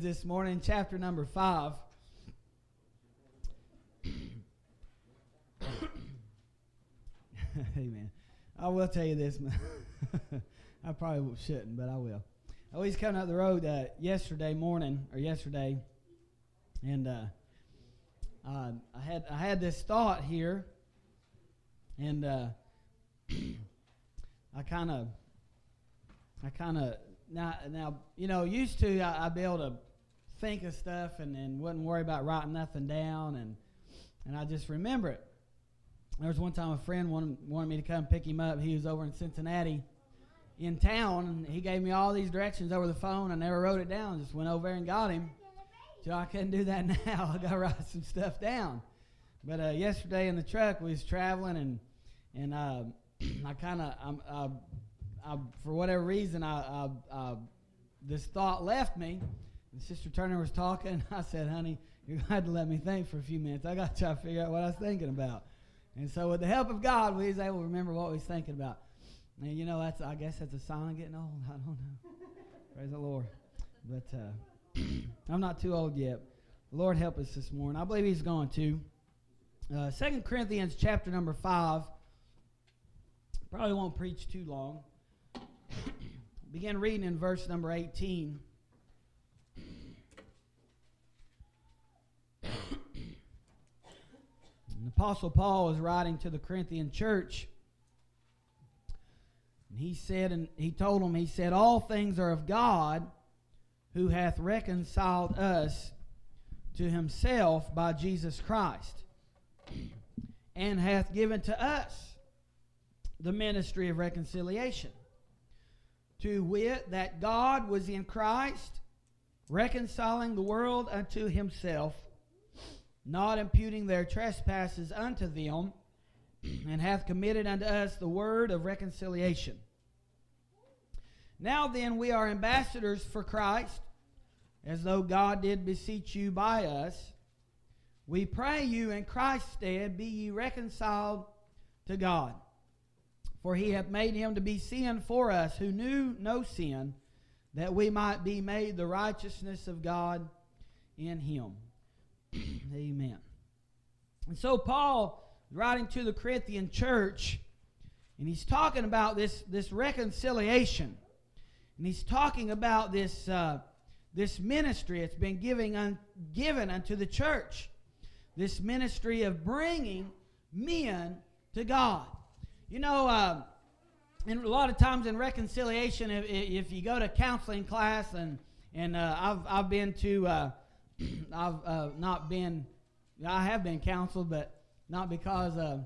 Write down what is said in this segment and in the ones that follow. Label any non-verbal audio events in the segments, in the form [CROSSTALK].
this morning, chapter number five. [COUGHS] Amen. I will tell you this. [LAUGHS] I probably shouldn't, but I will. I was coming up the road uh, yesterday morning or yesterday, and uh, uh, I had I had this thought here, and uh, [COUGHS] I kind of I kind of now now you know used to I, be able to think of stuff and, and wouldn't worry about writing nothing down and and I just remember it. There was one time a friend wanted, wanted me to come pick him up. He was over in Cincinnati in town and he gave me all these directions over the phone. I never wrote it down, just went over there and got him. So I couldn't do that [LAUGHS] now. I gotta write some stuff down. But uh, yesterday in the truck we was traveling and and uh, [CLEARS THROAT] I kind of I, I, for whatever reason I, I, this thought left me and Sister Turner was talking. [LAUGHS] I said, honey, you're going [LAUGHS] to let me think for a few minutes. I got to try to figure out what I was thinking about. And so with the help of God, we was able to remember what we was thinking about. And you know, that's I guess that's a sign of getting old. [LAUGHS] I don't know. Praise the Lord. But uh, [CLEARS THROAT] I'm not too old yet. Lord help us this morning. I believe He's going to. Uh, Second Corinthians chapter number five. Probably won't preach too long. [CLEARS THROAT] Begin reading in verse number 18. The Apostle Paul is writing to the Corinthian church. And he said, and he told them, he said, All things are of God who hath reconciled us to himself by Jesus Christ, and hath given to us the ministry of reconciliation. To wit, that God was in Christ, reconciling the world unto himself not imputing their trespasses unto them, [CLEARS THROAT] and hath committed unto us the word of reconciliation. Now then, we are ambassadors for Christ, as though God did beseech you by us. We pray you in Christ's stead, be ye reconciled to God. For he hath made him to be sin for us, who knew no sin, that we might be made the righteousness of God in him. [CLEARS THROAT] Amen. And so Paul writing to the Corinthian church, and he's talking about this, this reconciliation. And he's talking about this, uh, this ministry that's been giving un, given unto the church. This ministry of bringing men to God. You know, uh, and a lot of times in reconciliation, if, if you go to counseling class, and, and uh, I've, I've been to uh, [CLEARS THROAT] I've uh, not been, I have been counseled, but not because, of,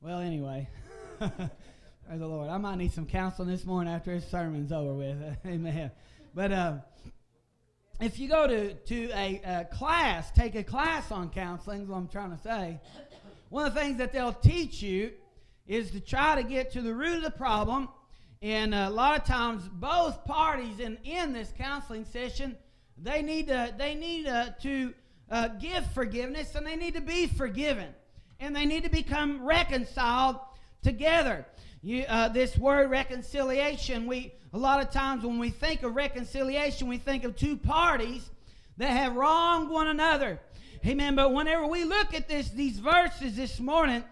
well, anyway. [LAUGHS] Praise the Lord. I might need some counseling this morning after this sermon's over with. [LAUGHS] Amen. But uh, if you go to, to a, a, class, take a class on counseling, is what I'm trying to say, one of the things that they'll teach you is to try to get to the root of the problem. And a lot of times, both parties in, in this counseling session they need to, they need to, to uh, give forgiveness and they need to be forgiven. And they need to become reconciled together. You, uh, this word reconciliation, we a lot of times when we think of reconciliation, we think of two parties that have wronged one another. Amen. But whenever we look at this, these verses this morning,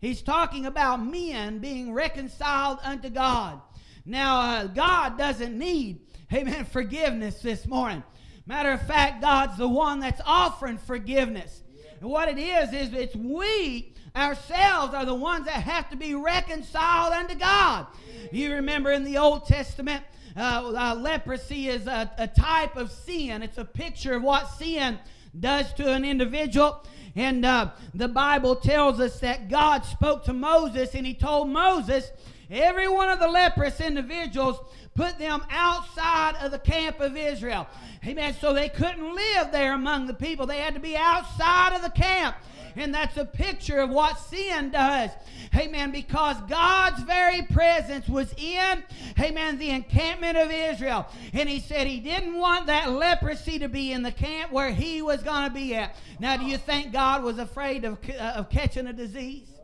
he's talking about men being reconciled unto God. Now, uh, God doesn't need, amen, forgiveness this morning. Matter of fact, God's the one that's offering forgiveness. And what it is, is it's we ourselves are the ones that have to be reconciled unto God. You remember in the Old Testament, uh, uh, leprosy is a, a type of sin. It's a picture of what sin does to an individual. And uh, the Bible tells us that God spoke to Moses and he told Moses, every one of the leprous individuals put them outside of the camp of Israel. Amen. So they couldn't live there among the people, they had to be outside of the camp. And that's a picture of what sin does. Amen. Because God's very presence was in, amen, the encampment of Israel. And he said he didn't want that leprosy to be in the camp where he was going to be at. Now, do you think God was afraid of, uh, of catching a disease?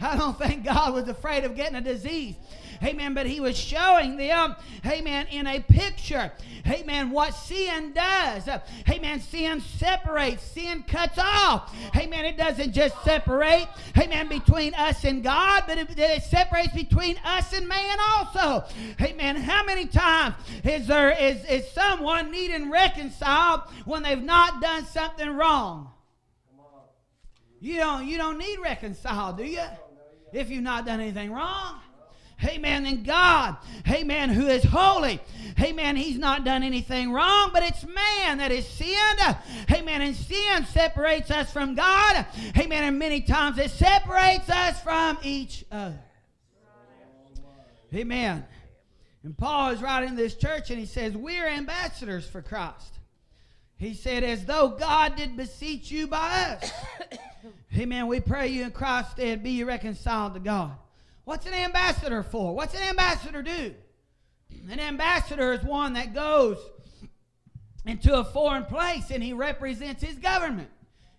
I don't think God was afraid of getting a disease. Amen. But he was showing them, amen, in a picture, amen, what sin does. Amen. Sin separates, sin cuts off. Amen. It doesn't just separate, amen, between us and God, but it, it separates between us and man also. Amen. How many times is there is, is someone needing reconciled when they've not done something wrong? You don't you don't need reconciled, do you? If you've not done anything wrong. Amen. And God, amen, who is holy. Amen. He's not done anything wrong, but it's man that is sinned. Amen. And sin separates us from God. Amen. And many times it separates us from each other. Amen. And Paul is writing this church and he says, We're ambassadors for Christ. He said, As though God did beseech you by us. [COUGHS] Amen. We pray you in Christ's stead be reconciled to God. What's an ambassador for? What's an ambassador do? An ambassador is one that goes into a foreign place and he represents his government.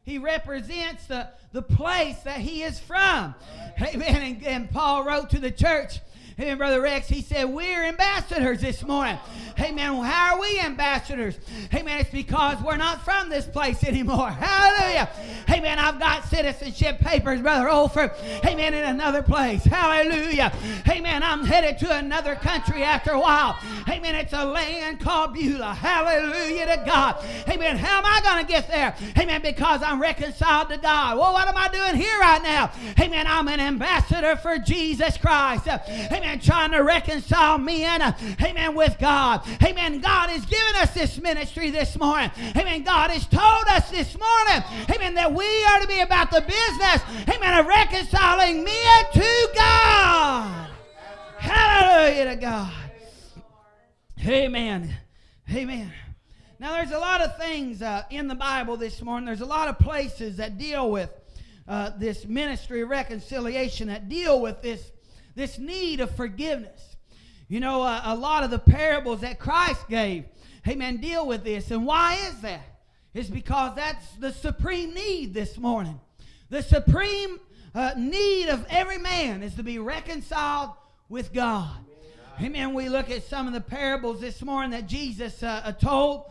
He represents the, the place that he is from. Amen. And, and Paul wrote to the church Amen, Brother Rex. He said, We're ambassadors this morning. Amen. Well, how are we ambassadors? Amen. It's because we're not from this place anymore. [LAUGHS] Hallelujah. Amen. I've got citizenship papers, Brother Olford. Amen. In another place. Hallelujah. Amen. I'm headed to another country after a while. Amen. It's a land called Beulah. Hallelujah to God. Amen. How am I going to get there? Amen. Because I'm reconciled to God. Well, what am I doing here right now? Amen. I'm an ambassador for Jesus Christ. Amen amen, trying to reconcile men, amen, with God. Amen. God has given us this ministry this morning. Amen. God has told us this morning, amen, that we are to be about the business, amen, of reconciling men to God. Hallelujah to God. Amen. Amen. Now, there's a lot of things uh, in the Bible this morning. There's a lot of places that deal with uh, this ministry of reconciliation, that deal with this this need of forgiveness. You know, uh, a lot of the parables that Christ gave, amen, deal with this. And why is that? It's because that's the supreme need this morning. The supreme uh, need of every man is to be reconciled with God. Amen. We look at some of the parables this morning that Jesus uh, uh told.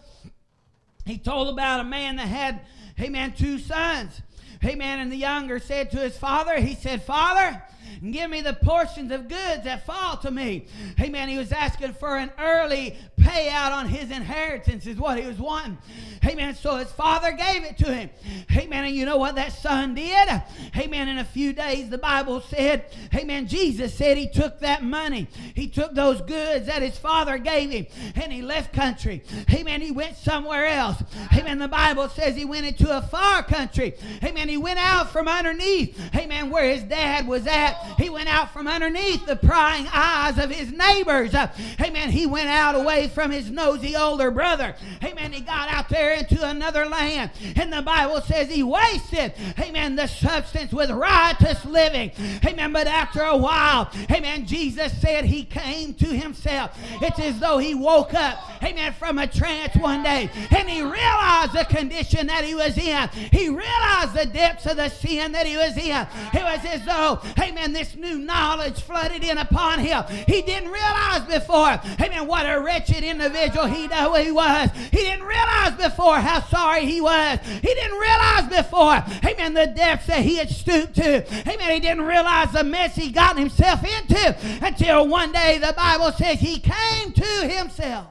He told about a man that had, amen, two sons. Amen. And the younger said to his father, he said, Father, and give me the portions of goods that fall to me. Amen. He was asking for an early payout on his inheritance, is what he was wanting. Amen. So his father gave it to him. Amen. And you know what that son did? Amen. In a few days, the Bible said, Amen. Jesus said he took that money, he took those goods that his father gave him, and he left country. Amen. He went somewhere else. Amen. The Bible says he went into a far country. Amen. He went out from underneath. Amen. Where his dad was at. He went out from underneath the prying eyes of his neighbors. Uh, amen. He went out away from his nosy older brother. Amen. He got out there into another land. And the Bible says he wasted, amen, the substance with riotous living. Amen. But after a while, amen, Jesus said he came to himself. It's as though he woke up, amen, from a trance one day and he realized the condition that he was in. He realized the depths of the sin that he was in. It was as though, amen, this new knowledge flooded in upon him. He didn't realize before, amen, what a wretched individual he, he was. He didn't realize before how sorry he was. He didn't realize before, amen, the depths that he had stooped to. Amen. He didn't realize the mess he got himself into until one day the Bible says he came to himself.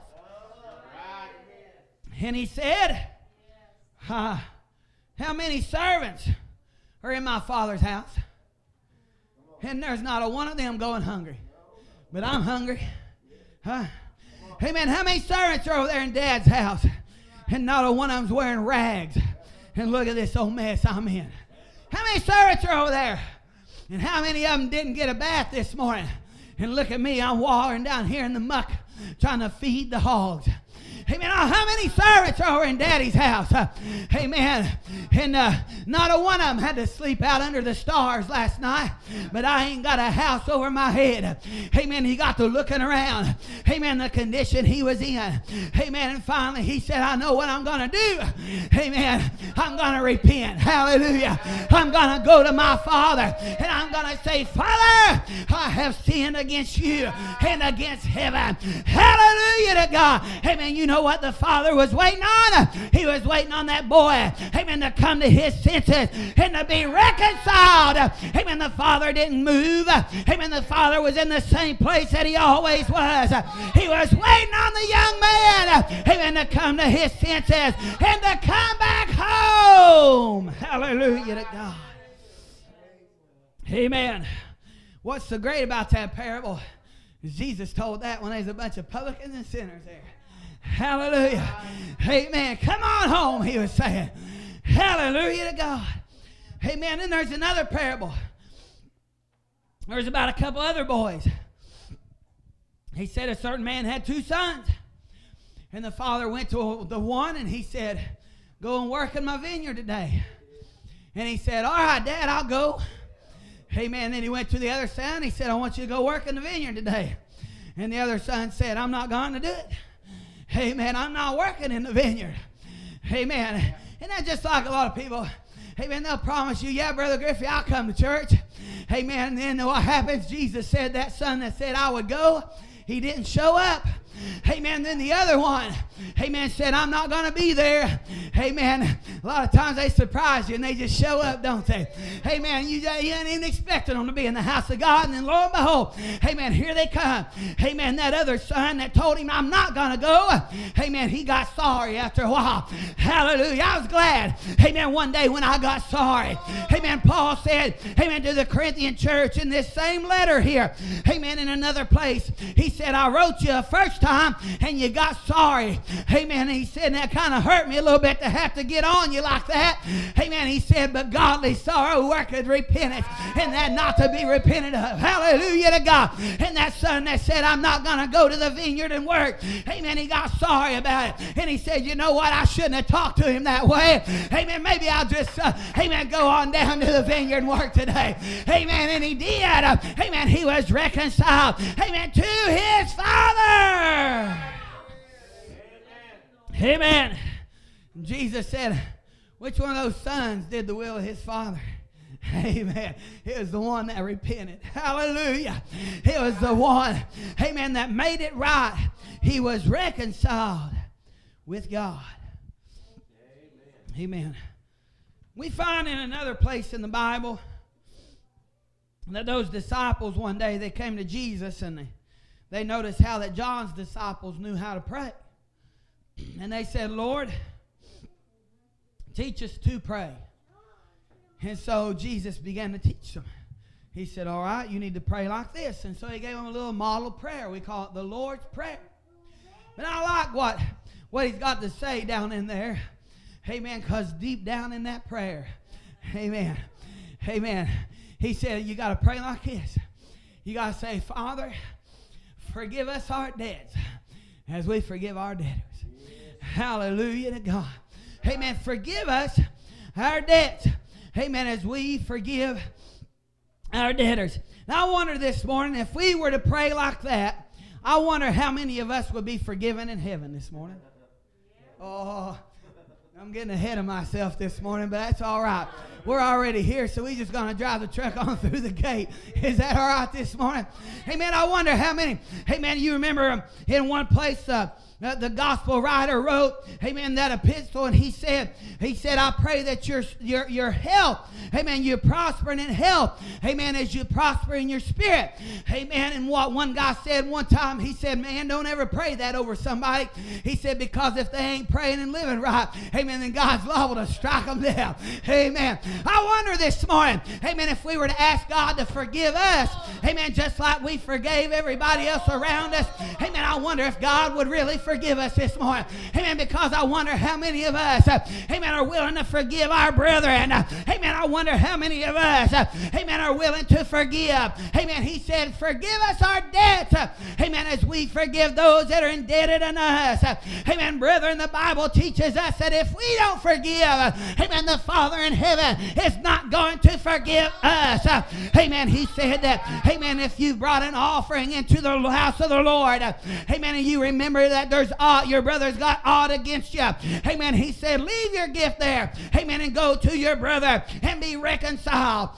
And he said, uh, How many servants are in my father's house? And there's not a one of them going hungry. But I'm hungry. Huh? Hey man, how many servants are over there in Dad's house? And not a one of them's wearing rags. And look at this old mess I'm in. How many servants are over there? And how many of them didn't get a bath this morning? And look at me, I'm wallering down here in the muck trying to feed the hogs. Amen. Oh, how many servants are in Daddy's house? Uh, amen. And uh, not a one of them had to sleep out under the stars last night, but I ain't got a house over my head. Amen. He got to looking around. Amen. The condition he was in. Amen. And finally he said, I know what I'm going to do. Amen. I'm going to repent. Hallelujah. I'm going to go to my Father and I'm going to say, Father, I have sinned against you and against heaven. Hallelujah to God. Amen. You know what the Father was waiting on? He was waiting on that boy. Amen. To come to his senses and to be reconciled. Amen. The Father didn't move. Amen. The Father was in the same place that he always was. He was waiting on the young man. Amen. To come to his senses and to come back home. Hallelujah to God. Amen. What's so great about that parable? Jesus told that when there's a bunch of publicans and sinners there. Hallelujah. Amen. Come on home, he was saying. Hallelujah to God. Amen. Then there's another parable. There's about a couple other boys. He said a certain man had two sons. And the father went to the one and he said, Go and work in my vineyard today. And he said, All right, Dad, I'll go. Amen. Then he went to the other son. He said, I want you to go work in the vineyard today. And the other son said, I'm not going to do it. Amen. I'm not working in the vineyard. Hey Amen. And that's just like a lot of people. Amen. They'll promise you, yeah, Brother Griffey, I'll come to church. Amen. And then what happens? Jesus said that son that said I would go, he didn't show up. Amen. Then the other one, amen, said, I'm not going to be there. Amen. A lot of times they surprise you and they just show up, don't they? Amen. You, you ain't even expecting them to be in the house of God. And then lo and behold, amen, here they come. Amen. That other son that told him, I'm not going to go. Amen. He got sorry after a while. Hallelujah. I was glad. Amen. One day when I got sorry. Amen. Paul said, Amen, to the Corinthian church in this same letter here. Amen. In another place, he said, I wrote you a first time time and you got sorry. Amen. he said, that kind of hurt me a little bit to have to get on you like that. Amen. He said, but godly sorrow worketh repentance and that not to be repented of. Hallelujah to God. And that son that said, I'm not going to go to the vineyard and work. Amen. He got sorry about it. And he said, you know what? I shouldn't have talked to him that way. Amen. Maybe I'll just, uh, amen, go on down to the vineyard and work today. Amen. And he did. Amen. He was reconciled. Amen. To his father. Amen. Jesus said, which one of those sons did the will of his father? [LAUGHS] Amen. It was the one that repented. Hallelujah. It was the one, amen, that made it right. He was reconciled with God. Amen. We find in another place in the Bible that those disciples one day they came to Jesus and they they noticed how that John's disciples knew how to pray. [CLEARS THROAT] And they said, Lord, teach us to pray. And so Jesus began to teach them. He said, All right, you need to pray like this. And so he gave them a little model prayer. We call it the Lord's Prayer. But I like what, what he's got to say down in there. Amen. Because deep down in that prayer, amen. Amen. He said, You got to pray like this. You got to say, Father, forgive us our debts as we forgive our debtors. Hallelujah to God. Amen. Forgive us our debts. Amen. As we forgive our debtors. Now, I wonder this morning if we were to pray like that, I wonder how many of us would be forgiven in heaven this morning. Oh, I'm getting ahead of myself this morning, but that's all right. We're already here, so we're just to drive the truck on [LAUGHS] through the gate. Is that all right this morning? Hey, man, I wonder how many. Hey, man, you remember in one place, uh, the gospel writer wrote, amen, that epistle, and he said, he said, I pray that your, your, your health, amen, you're prospering in health, amen, as you prosper in your spirit, amen. And what one guy said one time, he said, man, don't ever pray that over somebody. He said, because if they ain't praying and living right, amen, then God's liable to strike them down, amen. I wonder this morning, amen, if we were to ask God to forgive us, amen, just like we forgave everybody else around us, amen, I wonder if God would really forgive us this morning. Amen, because I wonder how many of us, uh, amen, are willing to forgive our brethren. Uh, amen, I wonder how many of us, uh, amen, are willing to forgive. Amen, he said, forgive us our debts, amen, as we forgive those that are indebted unto us. Amen, brethren, the Bible teaches us that if we don't forgive, amen, the Father in heaven is not going to forgive us. Amen, he said that, amen, if you brought an offering into the house of the Lord, amen, and you remember that there's uh, your brother's got odd against you, amen, he said, leave your gift there, amen, and go to your brother and be reconciled.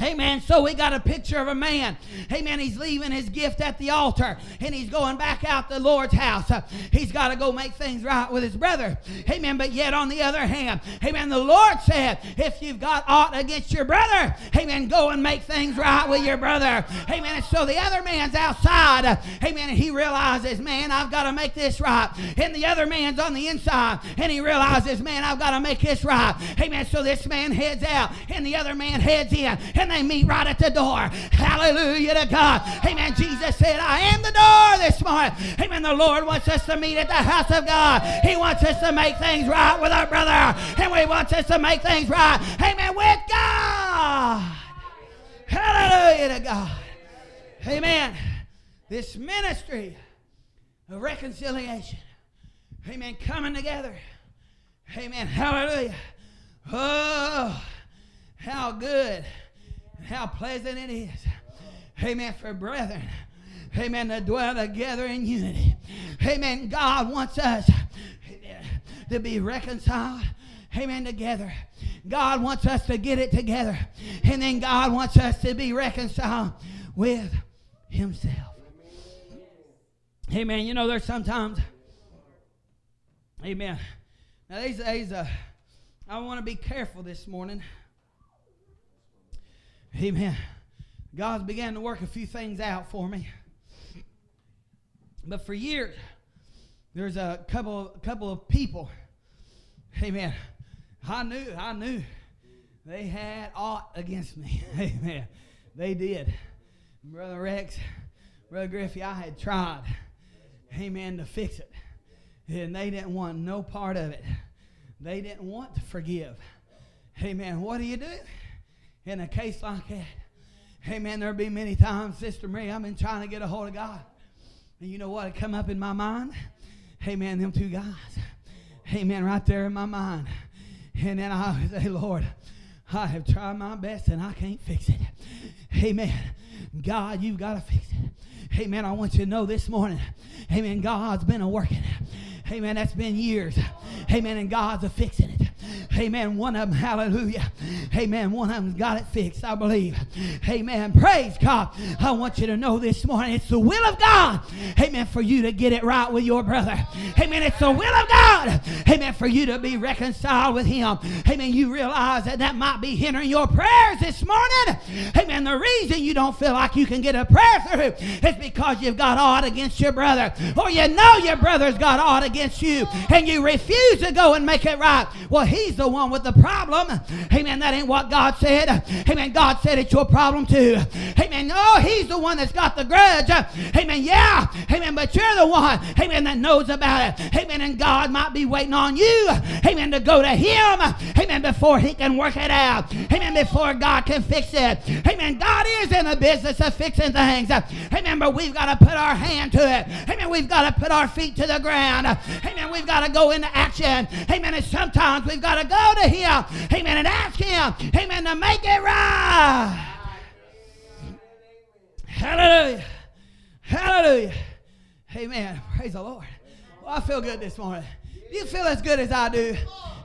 Amen. So we got a picture of a man. Amen. He's leaving his gift at the altar and he's going back out the Lord's house. He's got to go make things right with his brother. Amen. But yet, on the other hand, amen, the Lord said, if you've got aught against your brother, amen, go and make things right with your brother. Amen. And so the other man's outside. Uh, amen. And he realizes, man, I've got to make this right. And the other man's on the inside and he realizes, man, I've got to make this right. Amen. So this man heads out and the other man heads in. And they meet right at the door. Hallelujah to God. Amen. Jesus said, I am the door this morning. Amen. The Lord wants us to meet at the house of God. He wants us to make things right with our brother. And we want us to make things right. Amen. With God. Hallelujah to God. Amen. This ministry of reconciliation. Amen. Coming together. Amen. Hallelujah. Oh, how good how pleasant it is. Amen. For brethren. Amen. To dwell together in unity. Amen. God wants us to be reconciled. Amen. Together. God wants us to get it together. And then God wants us to be reconciled with Himself. Amen. You know, there's sometimes. Amen. Now, these days, uh, I want to be careful this morning. Amen. God's began to work a few things out for me. But for years, there's a couple, a couple of people. Amen. I knew, I knew they had aught against me. [LAUGHS] Amen. They did. Brother Rex, Brother Griffey, I had tried, amen, to fix it. And they didn't want no part of it. They didn't want to forgive. Amen. What do you do? In a case like that. Man, there'll be many times, Sister Mary, I've been trying to get a hold of God. And you know what had come up in my mind? Man, them two guys. Man, right there in my mind. And then I say, Lord, I have tried my best and I can't fix it. Amen. God, you've got to fix it. Amen. I want you to know this morning, Amen. God's been a working. Amen. That's been years. Amen. And God's a fixing it. Amen. One of them, hallelujah. Amen. One of them's got it fixed, I believe. Amen. Praise God. I want you to know this morning it's the will of God. Amen. For you to get it right with your brother. Amen. It's the will of God. Amen. For you to be reconciled with him. Amen. You realize that that might be hindering your prayers this morning. Amen. The reason you don't feel like you can get a prayer through is because you've got aught against your brother. Or you know your brother's got aught against you. And you refuse to go and make it right. Well, he's the one with the problem. Amen. That ain't what God said. Amen. God said it's your problem too. Amen. Oh, he's the one that's got the grudge. Amen. Yeah. Amen. But you're the one, amen, that knows about it. Amen. And God might be waiting on you, amen, to go to him, amen, before he can work it out. Amen. Before God can fix it. Amen. God is in the business of fixing things. Amen. But we've got to put our hand to it. Amen. We've got to put our feet to the ground. Amen. We've got to go into action. Amen. And sometimes we've got to go to Him, amen, and ask Him, amen, to make it right. Hallelujah. Hallelujah. Amen. Praise the Lord. Well, I feel good this morning. You feel as good as I do.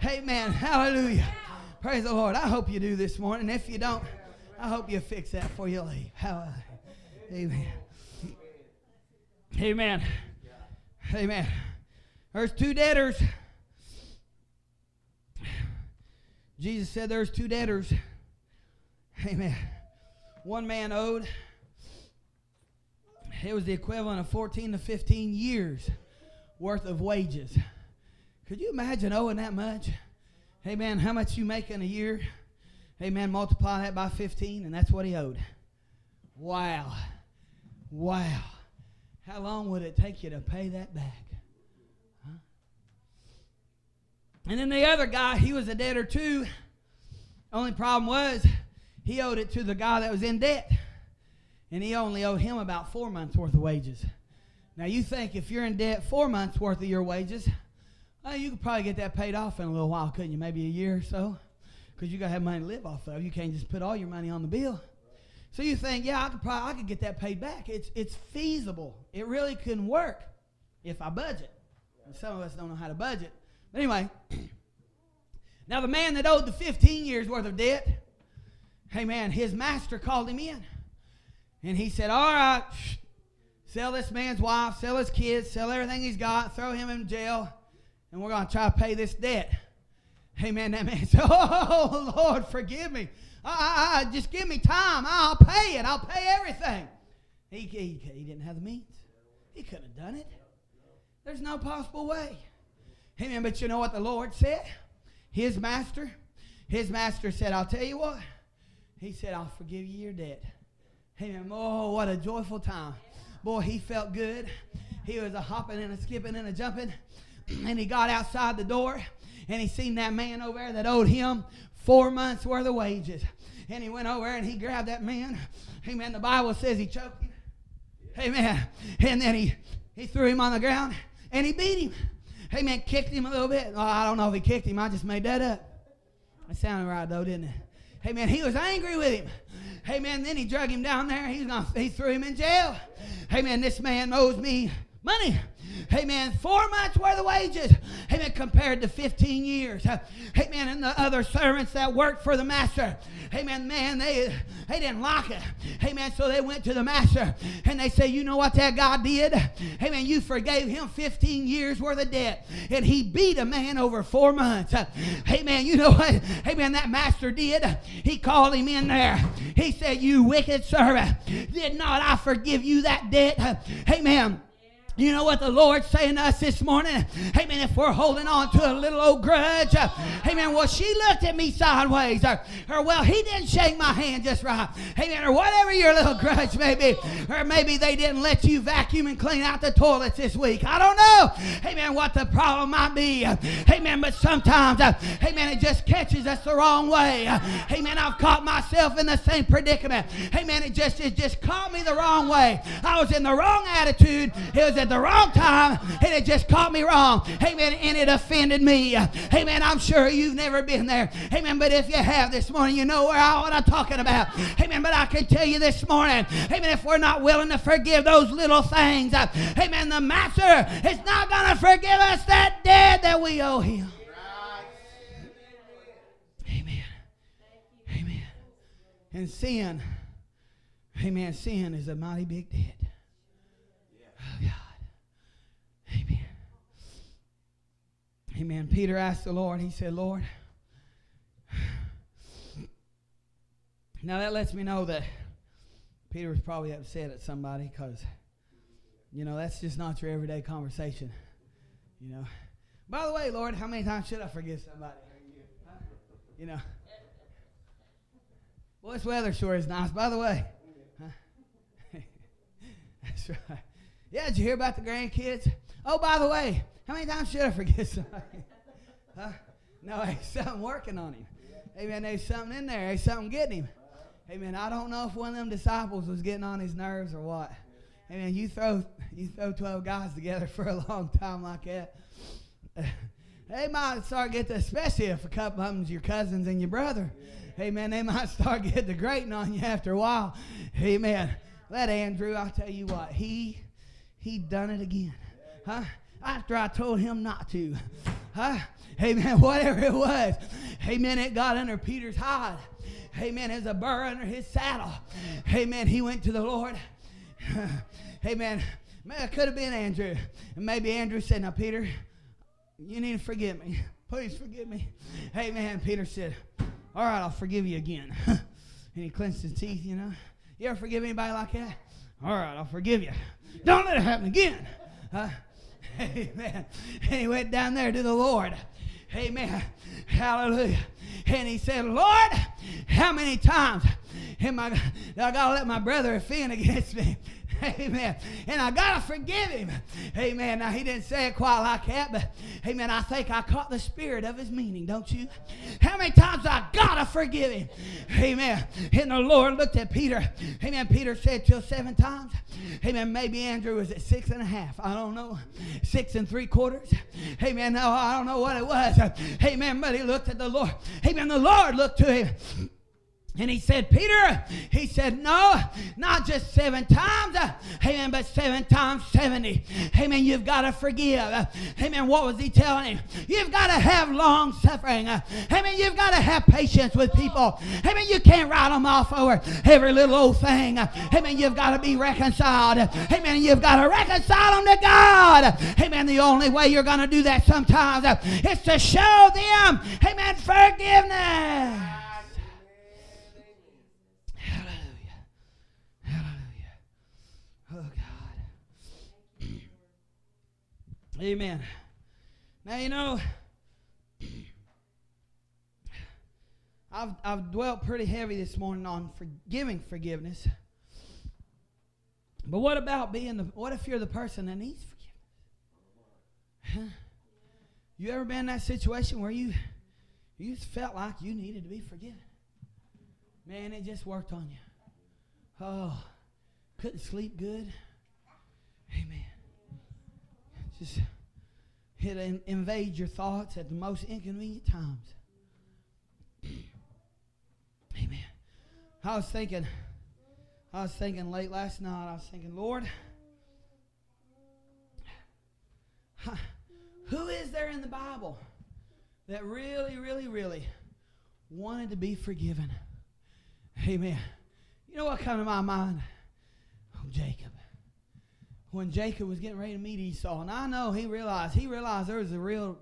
Amen. Hallelujah. Praise the Lord. I hope you do this morning. If you don't, I hope you fix that before you leave. Hallelujah. Amen. Amen. Amen. There's two debtors. Jesus said there's two debtors. Amen. One man owed, it was the equivalent of 14 to 15 years worth of wages. Could you imagine owing that much? Hey man, how much you make in a year? Hey man, Multiply that by 15, and that's what he owed. Wow. Wow. How long would it take you to pay that back? Huh? And then the other guy, he was a debtor too. Only problem was he owed it to the guy that was in debt. And he only owed him about four months worth of wages. Now you think if you're in debt four months worth of your wages, well, you could probably get that paid off in a little while, couldn't you? Maybe a year or so. Because you got to have money to live off of. You can't just put all your money on the bill. So you think, yeah, I could probably I could get that paid back. It's it's feasible. It really couldn't work if I budget. And some of us don't know how to budget. But anyway, [CLEARS THROAT] now the man that owed the 15 years worth of debt, hey man, his master called him in. And he said, All right, sell this man's wife, sell his kids, sell everything he's got, throw him in jail, and we're going to try to pay this debt. Hey man, That man [LAUGHS] said, Oh, Lord, forgive me. I, I, just give me time. I'll pay it. I'll pay everything. He, he, he didn't have the means. He couldn't have done it. There's no possible way. Amen. But you know what the Lord said? His master, his master said, I'll tell you what. He said, I'll forgive you your debt. Amen. Oh, what a joyful time. Boy, he felt good. He was a hopping and a skipping and a jumping. [CLEARS THROAT] And he got outside the door and he seen that man over there that owed him four months worth of wages. And he went over and he grabbed that man. Amen. The Bible says he choked him. Amen. And then he, he threw him on the ground and he beat him. Amen. Kicked him a little bit. Oh, I don't know if he kicked him. I just made that up. It sounded right though, didn't it? Hey, man, He was angry with him. Hey, man, Then he drug him down there. He's gonna, he threw him in jail. Hey, man, This man owes me money. Amen. Four months worth of wages. Amen. Compared to 15 years. Amen. And the other servants that worked for the master. Amen. Man, they, they didn't like it. Amen. So they went to the master and they say, You know what that guy did? Amen. You forgave him 15 years worth of debt. And he beat a man over four months. Amen. You know what? Amen. That master did. He called him in there. He said, You wicked servant. Did not I forgive you that debt? Amen. You know what the Lord's saying to us this morning? Amen. If we're holding on to a little old grudge, uh, amen. Well, she looked at me sideways, or, or well, he didn't shake my hand just right, amen. Or whatever your little [LAUGHS] grudge may be, or maybe they didn't let you vacuum and clean out the toilets this week. I don't know, amen. What the problem might be, amen. But sometimes, uh, amen, it just catches us the wrong way, amen. I've caught myself in the same predicament, amen. It just it just caught me the wrong way. I was in the wrong attitude. It was at the wrong time and it just caught me wrong. Amen. And it offended me. Amen. I'm sure you've never been there. Amen. But if you have this morning, you know where I, what I'm talking about. Amen. But I can tell you this morning, amen, if we're not willing to forgive those little things, uh, amen, the Master is not going to forgive us that debt that we owe him. Amen. Amen. And sin, amen, sin is a mighty big debt. Oh, God. Amen. Amen. Peter asked the Lord, he said, Lord, now that lets me know that Peter was probably upset at somebody because, you know, that's just not your everyday conversation. You know. By the way, Lord, how many times should I forgive somebody? You know. Well, this weather sure is nice. By the way. Huh? [LAUGHS] that's right. Yeah, did you hear about the grandkids? Oh, by the way, how many times should I forget [LAUGHS] somebody? huh? No, [LAUGHS] there's something working on him. Amen. There's something in there. There's something getting him. Amen. I don't know if one of them disciples was getting on his nerves or what. Amen. You throw you throw twelve guys together [LAUGHS] for a long time like that. They might start getting, especially if a couple of them's your cousins and your brother. Amen. They might start getting the grating on you after a while. Amen. Let Andrew, I'll tell you what, he he done it again. Huh? After I told him not to. [LAUGHS] Huh? Amen. [LAUGHS] Whatever it was. Amen. It got under Peter's hide. Amen. As a burr under his saddle. Amen. He went to the Lord. [LAUGHS] Amen. Man, it could have been Andrew. And maybe Andrew said, Now, Peter, you need to forgive me. Please forgive me. Amen. Peter said, All right, I'll forgive you again. and he clenched his teeth, you know. You ever forgive anybody like that? All right, I'll forgive you. Don't let it happen again. Huh? Amen. And he went down there to the Lord. Amen. Hallelujah. and he said, Lord, how many times am I, I got to let my brother offend against me? [LAUGHS] Amen. And I got to forgive him. Amen. Now, he didn't say it quite like that, but amen. I think I caught the spirit of his meaning, don't you? How many times I got to forgive him? Amen. And the Lord looked at Peter. Amen. Peter said till seven times. Amen. Maybe Andrew was at six and a half. I don't know. Six and three quarters. Amen. No, I don't know what it was. Amen. But he looked at the Lord. Amen. The Lord looked to him. And he said, Peter, he said, no, not just seven times, amen, but seven times 70. Amen, you've got to forgive. Amen, what was he telling him? You've got to have long suffering. Amen, you've got to have patience with people. Amen, you can't write them off over every little old thing. Amen, you've got to be reconciled. Amen, you've got to reconcile them to God. Amen, the only way you're going to do that sometimes is to show them, amen, forgiveness. Oh, Amen. Now, you know, I've, I've dwelt pretty heavy this morning on forgiving forgiveness. But what about being the, what if you're the person that needs forgiveness? Huh? You ever been in that situation where you, you just felt like you needed to be forgiven? Man, it just worked on you. Oh, couldn't sleep good. Amen just it invade your thoughts at the most inconvenient times. [CLEARS THROAT] Amen. I was thinking, I was thinking late last night, I was thinking, Lord, [SIGHS] who is there in the Bible that really, really, really wanted to be forgiven? Amen. You know what came to my mind? Jacob when Jacob was getting ready to meet Esau. And I know he realized he realized there was a real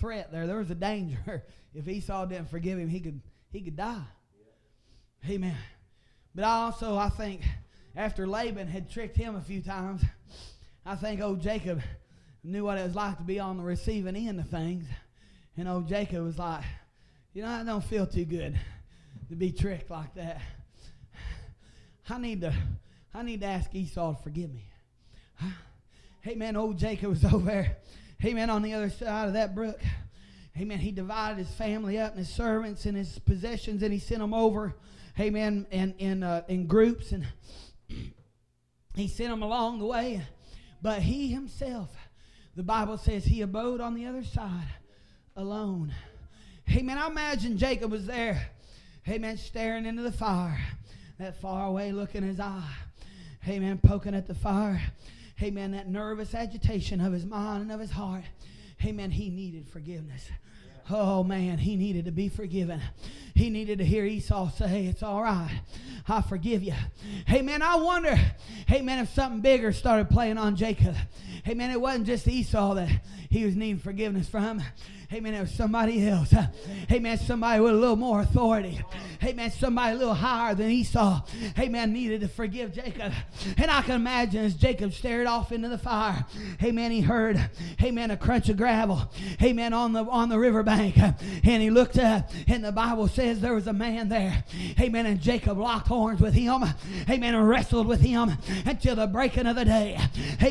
threat there. There was a danger. [LAUGHS] If Esau didn't forgive him, he could he could die. Yeah. Amen. But I also I think after Laban had tricked him a few times, I think old Jacob knew what it was like to be on the receiving end of things. And old Jacob was like, you know, I don't feel too good to be tricked like that. I need to I need to ask Esau to forgive me. Hey man, old Jacob was [LAUGHS] over there. Hey man, on the other side of that brook. Hey man, he divided his family up and his servants and his possessions, and he sent them over. Hey man, in in uh, in groups, and [CLEARS THROAT] he sent them along the way. But he himself, the Bible says, he abode on the other side alone. Hey man, I imagine Jacob was there. Hey man, staring into the fire, that far away look in his eye. Hey man, poking at the fire. Amen. That nervous agitation of his mind and of his heart. Amen. He needed forgiveness. Oh man, he needed to be forgiven. He needed to hear Esau say, It's all right. I forgive you. Hey man, I wonder, hey man, if something bigger started playing on Jacob. Hey man, it wasn't just Esau that he was needing forgiveness from. Hey man, it was somebody else. Hey man, somebody with a little more authority. Man, somebody a little higher than Esau. Man, needed to forgive Jacob. And I can imagine as Jacob stared off into the fire. Man, he heard, man, a crunch of gravel. Man, on the on the riverbank. And he looked up, and the Bible says there was a man there. Man, and Jacob locked horns with him. Man, and wrestled with him until the breaking of the day.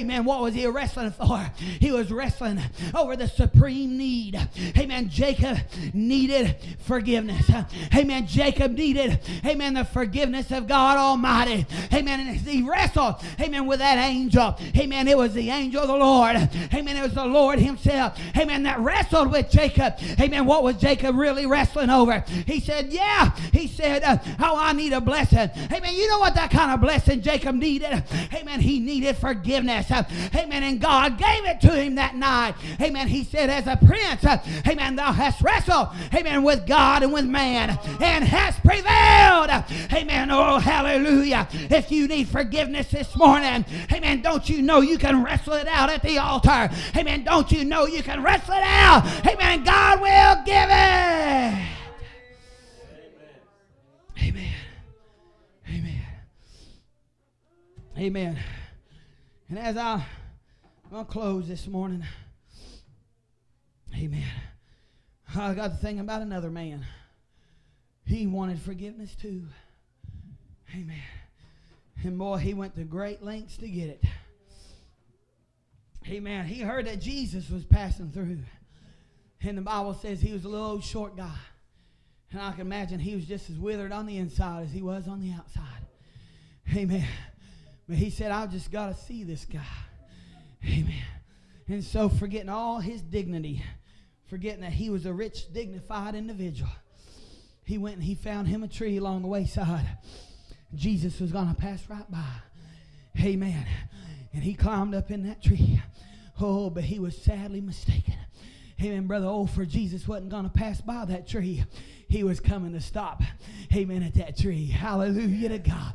Man, what was he wrestling for? He was wrestling over the supreme need Amen. Jacob needed forgiveness. Amen. Jacob needed, amen, the forgiveness of God Almighty. Amen. And he wrestled, amen, with that angel. Amen. It was the angel of the Lord. Amen. It was the Lord himself. Amen. That wrestled with Jacob. Amen. What was Jacob really wrestling over? He said, Yeah. He said, uh, Oh, I need a blessing. Amen. You know what that kind of blessing Jacob needed? Amen. He needed forgiveness. Amen. And God gave it to him that night. Amen. He said, As a prince, Amen. Thou hast wrestled, amen, with God and with man and hast prevailed. Amen. Oh, hallelujah. If you need forgiveness this morning, amen, don't you know you can wrestle it out at the altar? Amen. Don't you know you can wrestle it out? Amen. God will give it. Amen. Amen. Amen. And as I, I'm going to close this morning. Amen. I got to think about another man. He wanted forgiveness too. Amen. And boy, he went to great lengths to get it. Amen. He heard that Jesus was passing through. And the Bible says he was a little old short guy. And I can imagine he was just as withered on the inside as he was on the outside. Amen. But he said, I just got to see this guy. Amen. And so, forgetting all his dignity, forgetting that he was a rich, dignified individual, he went and he found him a tree along the wayside. Jesus was going to pass right by. Amen. And he climbed up in that tree. Oh, but he was sadly mistaken. Amen, Brother Oh, for Jesus wasn't going to pass by that tree he was coming to stop. Amen. At that tree. Hallelujah to God.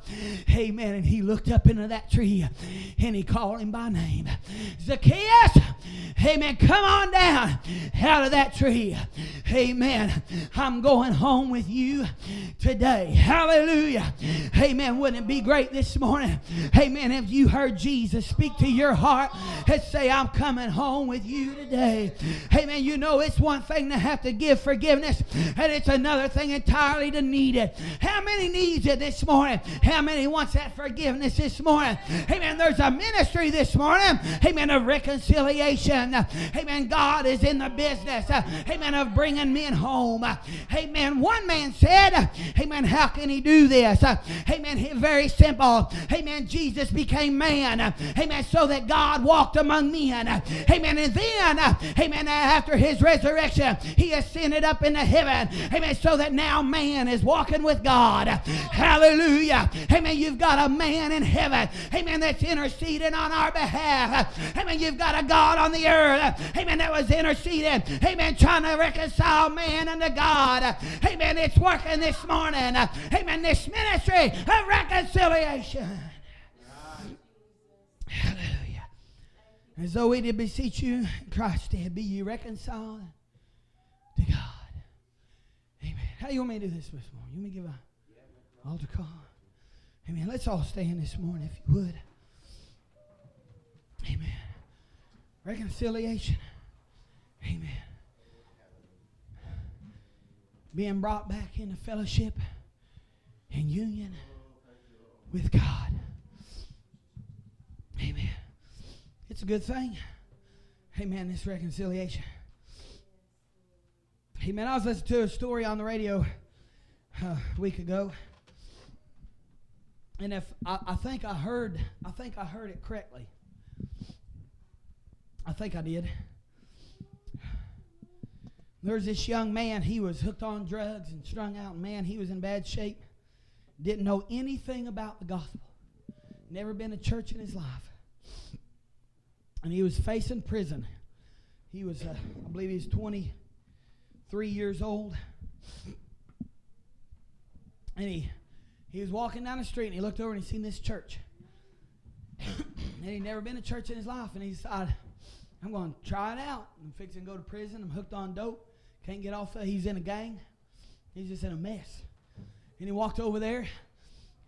Amen. And he looked up into that tree and he called him by name. Zacchaeus. Amen. Come on down out of that tree. Amen. I'm going home with you today. Hallelujah. Amen. Wouldn't it be great this morning? Amen. If you heard Jesus speak to your heart and say, I'm coming home with you today. Amen. You know, it's one thing to have to give forgiveness, and it's another thing entirely to need it. How many needs it this morning? How many wants that forgiveness this morning? Amen. There's a ministry this morning. Amen. Of reconciliation. Amen. God is in the business. Amen. Of bringing men home. Amen. One man said, Amen. How can he do this? Amen. Very simple. Amen. Jesus became man. Amen. So that God walked among men. Amen. And then, amen, after his resurrection, he ascended up into heaven. Amen so that now man is walking with God. Hallelujah. Amen. You've got a man in heaven. Amen. That's interceding on our behalf. Amen. You've got a God on the earth. Amen. That was interceding. Amen. Trying to reconcile man unto God. Amen. It's working this morning. Amen. This ministry of reconciliation. Hallelujah. As though we did beseech you, Christ did, be you reconciled to God. Amen. How you want me to do this this morning? You want me to give a altar call? Amen. Let's all stand this morning if you would. Amen. Reconciliation. Amen. Being brought back into fellowship and union with God. Amen. It's a good thing. Amen. This reconciliation. Man, I was listening to a story on the radio uh, a week ago, and if I, I, think I heard, I think I heard it correctly. I think I did. There's this young man. He was hooked on drugs and strung out. Man, he was in bad shape. Didn't know anything about the gospel. Never been to church in his life. And he was facing prison. He was, uh, I believe, he was 20 three years old. And he, he was walking down the street and he looked over and he seen this church. [COUGHS] and he'd never been to church in his life. And he decided, I'm going to try it out. I'm fixing to go to prison. I'm hooked on dope. Can't get off. Of, he's in a gang. He's just in a mess. And he walked over there. And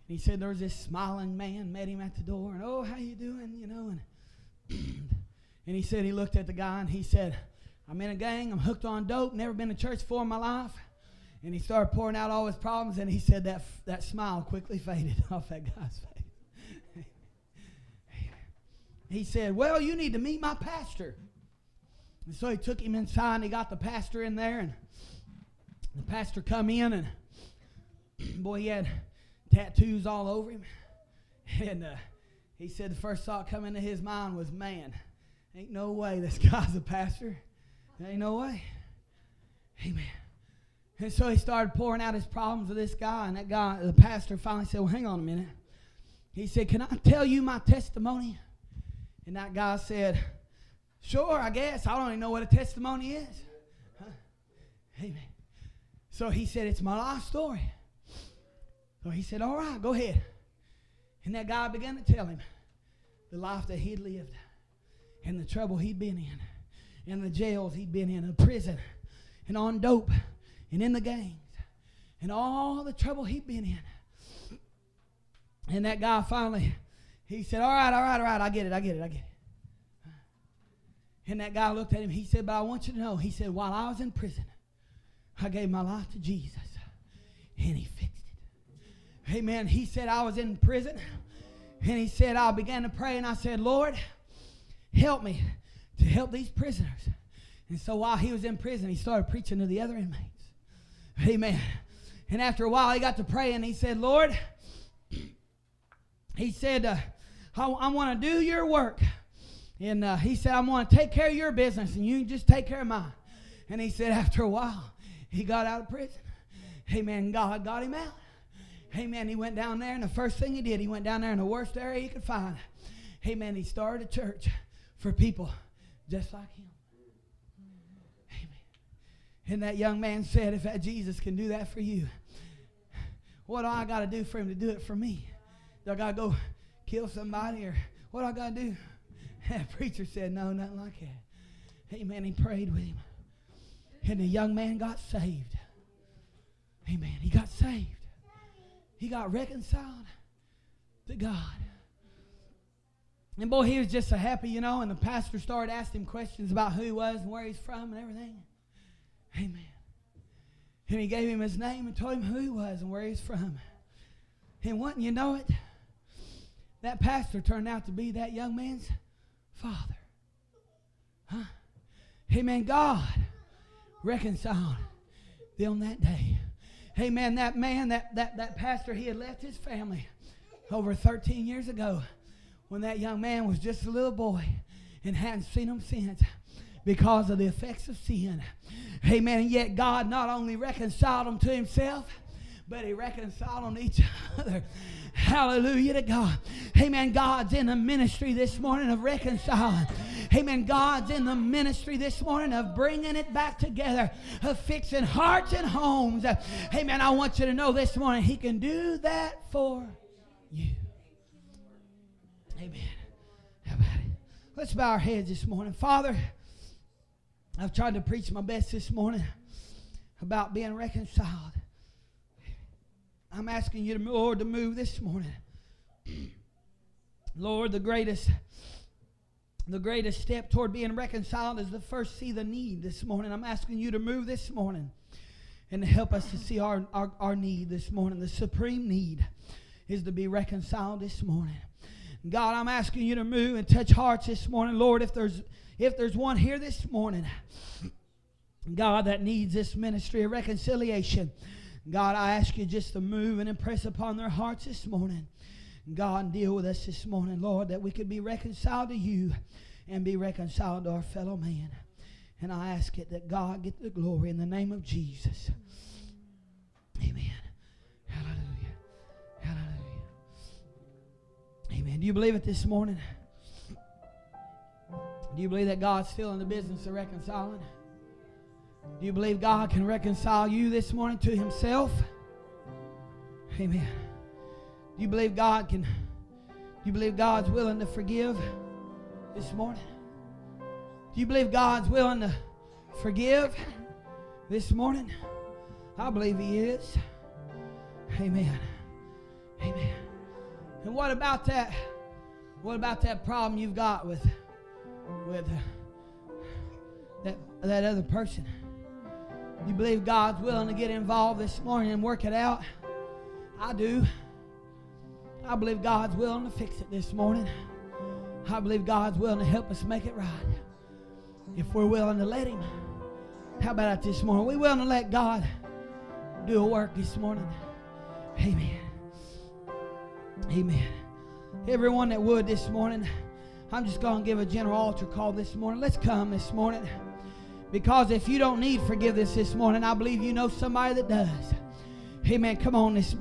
he said there was this smiling man met him at the door. And, oh, how you doing? You know, and, [CLEARS THROAT] and he said he looked at the guy and he said, I'm in a gang. I'm hooked on dope. Never been to church before in my life. And he started pouring out all his problems, and he said that that smile quickly [LAUGHS] faded off that guy's face. He said, "Well, you need to meet my pastor." And so he took him inside, and he got the pastor in there, and the pastor come in, and [CLEARS THROAT] boy, he had tattoos all over him, and uh, he said the first thought coming to his mind was, "Man, ain't no way this [LAUGHS] guy's a pastor." There ain't no way. Amen. And so he started pouring out his problems to this guy, and that guy, the pastor, finally said, Well, hang on a minute. He said, Can I tell you my testimony? And that guy said, Sure, I guess. I don't even know what a testimony is. Huh? Amen. So he said, It's my life story. So he said, All right, go ahead. And that guy began to tell him the life that he'd lived and the trouble he'd been in in the jails he'd been in, a prison, and on dope, and in the gangs, and all the trouble he'd been in. And that guy finally, he said, All right, all right, all right, I get it, I get it, I get it. And that guy looked at him, he said, But I want you to know, he said, While I was in prison, I gave my life to Jesus. and he fixed it. Amen. He said, I was in prison. And he said, I began to pray and I said, Lord, help me to help these prisoners. And so while he was in prison, he started preaching to the other inmates. Amen. And after a while, he got to pray and he said, Lord, he said, uh, I, I want to do your work. And uh, he said, I want to take care of your business and you just take care of mine. And he said, after a while, he got out of prison. Amen. God got him out. Amen. He went down there, and the first thing he did, he went down there in the worst area he could find. Amen. He started a church for people just like him. Amen. And that young man said, If that Jesus can do that for you, what do I got to do for him to do it for me? Do I got to go kill somebody or what I got to do? [LAUGHS] That preacher said, No, nothing like that. Amen. He prayed with him. And the young man got saved. Amen. He got saved. He got reconciled to God. And boy, he was just so happy, you know. And the pastor started asking him questions about who he was and where he's from and everything. Amen. And he gave him his name and told him who he was and where he's from. And wouldn't you know it? That pastor turned out to be that young man's father. Huh? Amen. God reconciled them that day. Amen. That man, that, that, that pastor, he had left his family over 13 years ago when that young man was just a little boy and hadn't seen him since because of the effects of sin. Amen. And yet God not only reconciled them to himself, but he reconciled to each [LAUGHS] other. Hallelujah to God. Amen. God's in the ministry this morning of reconciling. Amen. God's in the ministry this morning of bringing it back together, of fixing hearts and homes. Amen. I want you to know this morning He can do that for you. Amen. How about it? Let's bow our heads this morning. Father, I've tried to preach my best this morning about being reconciled. I'm asking you, to, Lord, to move this morning. [CLEARS THROAT] Lord, the greatest the greatest step toward being reconciled is to first see the need this morning. I'm asking you to move this morning and help us to see our, our, our need this morning. The supreme need is to be reconciled this morning. God, I'm asking you to move and touch hearts this morning. Lord, if there's if there's one here this morning, God, that needs this ministry of reconciliation, God, I ask you just to move and impress upon their hearts this morning. God, deal with us this morning, Lord, that we could be reconciled to you and be reconciled to our fellow man. And I ask it that God get the glory in the name of Jesus. Amen. Hallelujah. Hallelujah. Amen. Do you believe it this morning? Do you believe that God's still in the business of reconciling? Do you believe God can reconcile you this morning to Himself? Amen. Do you believe God can? Do you believe God's willing to forgive this morning? Do you believe God's willing to forgive this morning? I believe He is. Amen. Amen. And what about that? What about that problem you've got with with uh, that that other person? You believe God's willing to get involved this morning and work it out? I do. I believe God's willing to fix it this morning. I believe God's willing to help us make it right. If we're willing to let Him. How about it this morning? We willing to let God do a work this morning? Amen. Amen. Everyone that would this morning, I'm just going to give a general altar call this morning. Let's come this morning. Because if you don't need forgiveness this morning, I believe you know somebody that does. Amen. Come on this